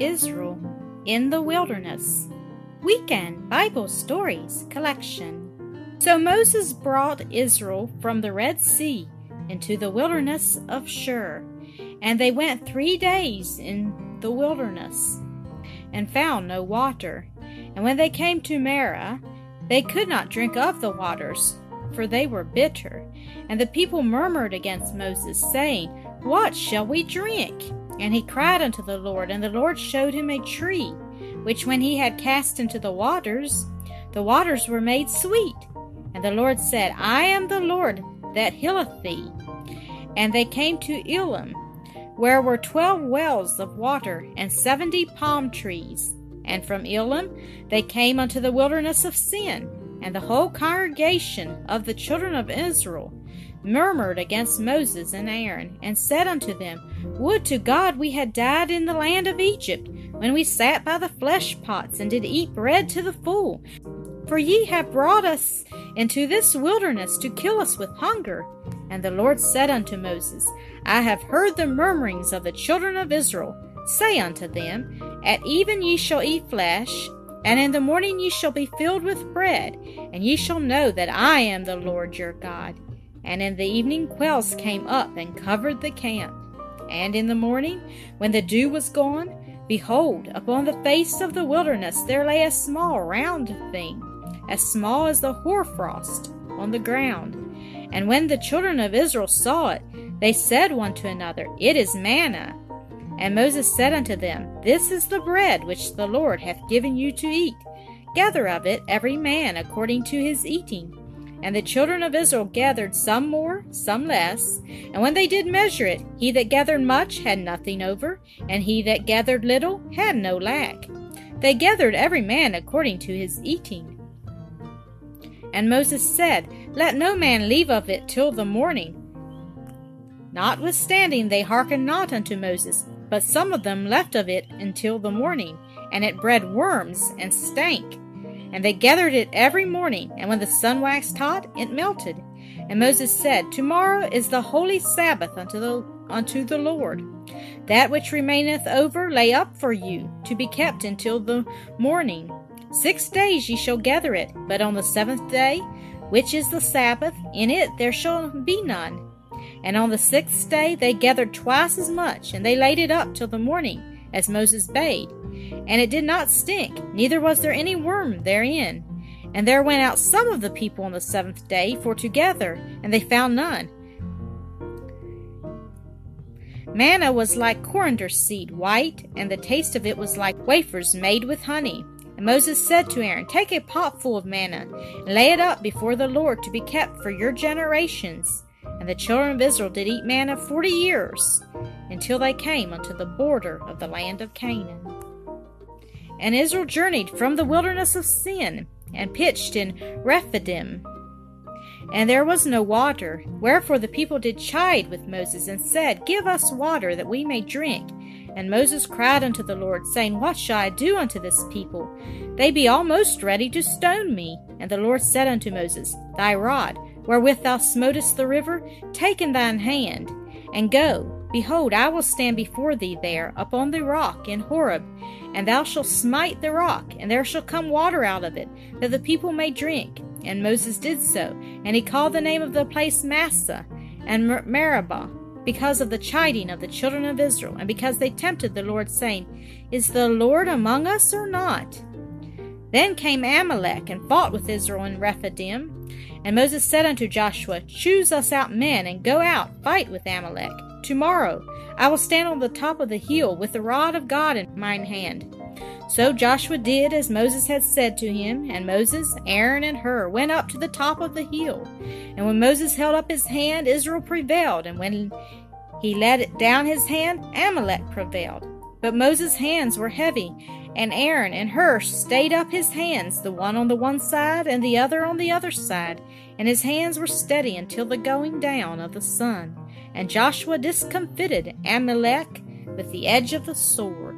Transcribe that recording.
Israel in the Wilderness. Weekend Bible Stories Collection. So Moses brought Israel from the Red Sea into the wilderness of Shur, and they went three days in the wilderness and found no water. And when they came to Marah, they could not drink of the waters, for they were bitter. And the people murmured against Moses, saying, What shall we drink? And he cried unto the Lord, and the Lord showed him a tree, which when he had cast into the waters, the waters were made sweet. And the Lord said, I am the Lord that healeth thee. And they came to Elim, where were twelve wells of water, and seventy palm trees. And from Elim they came unto the wilderness of Sin, and the whole congregation of the children of Israel murmured against Moses and Aaron, and said unto them, Would to God we had died in the land of Egypt, when we sat by the flesh pots, and did eat bread to the full. For ye have brought us into this wilderness to kill us with hunger. And the Lord said unto Moses, I have heard the murmurings of the children of Israel. Say unto them, At even ye shall eat flesh, and in the morning ye shall be filled with bread, and ye shall know that I am the Lord your God. And in the evening quails came up and covered the camp. And in the morning, when the dew was gone, behold, upon the face of the wilderness there lay a small round thing, as small as the hoarfrost, on the ground. And when the children of Israel saw it, they said one to another, It is manna. And Moses said unto them, This is the bread which the Lord hath given you to eat. Gather of it every man according to his eating. And the children of Israel gathered some more, some less. And when they did measure it, he that gathered much had nothing over, and he that gathered little had no lack. They gathered every man according to his eating. And Moses said, Let no man leave of it till the morning. Notwithstanding, they hearkened not unto Moses, but some of them left of it until the morning, and it bred worms and stank. And they gathered it every morning, and when the sun waxed hot, it melted. And Moses said, Tomorrow is the holy Sabbath unto the unto the Lord. That which remaineth over lay up for you, to be kept until the morning. Six days ye shall gather it, but on the seventh day, which is the Sabbath, in it there shall be none. And on the sixth day they gathered twice as much, and they laid it up till the morning, as Moses bade. And it did not stink, neither was there any worm therein. And there went out some of the people on the seventh day for to gather, and they found none. Manna was like coriander seed, white, and the taste of it was like wafers made with honey. And Moses said to Aaron, Take a pot full of manna, and lay it up before the Lord to be kept for your generations. And the children of Israel did eat manna forty years, until they came unto the border of the land of Canaan. And Israel journeyed from the wilderness of Sin, and pitched in Rephidim. And there was no water, wherefore the people did chide with Moses, and said, Give us water, that we may drink. And Moses cried unto the Lord, saying, What shall I do unto this people? They be almost ready to stone me. And the Lord said unto Moses, Thy rod, wherewith thou smotest the river, take in thine hand, and go. Behold, I will stand before thee there upon the rock in Horeb, and thou shalt smite the rock, and there shall come water out of it, that the people may drink. And Moses did so, and he called the name of the place Massah and Meribah, because of the chiding of the children of Israel, and because they tempted the Lord, saying, Is the Lord among us or not? Then came Amalek and fought with Israel in Rephidim. And Moses said unto Joshua, Choose us out men, and go out, fight with Amalek. Tomorrow I will stand on the top of the hill with the rod of God in mine hand. So Joshua did as Moses had said to him, and Moses, Aaron, and Hur went up to the top of the hill. And when Moses held up his hand, Israel prevailed, and when he let down his hand, Amalek prevailed. But Moses' hands were heavy, and Aaron and Hur stayed up his hands, the one on the one side and the other on the other side, and his hands were steady until the going down of the sun. And Joshua discomfited Amalek with the edge of the sword.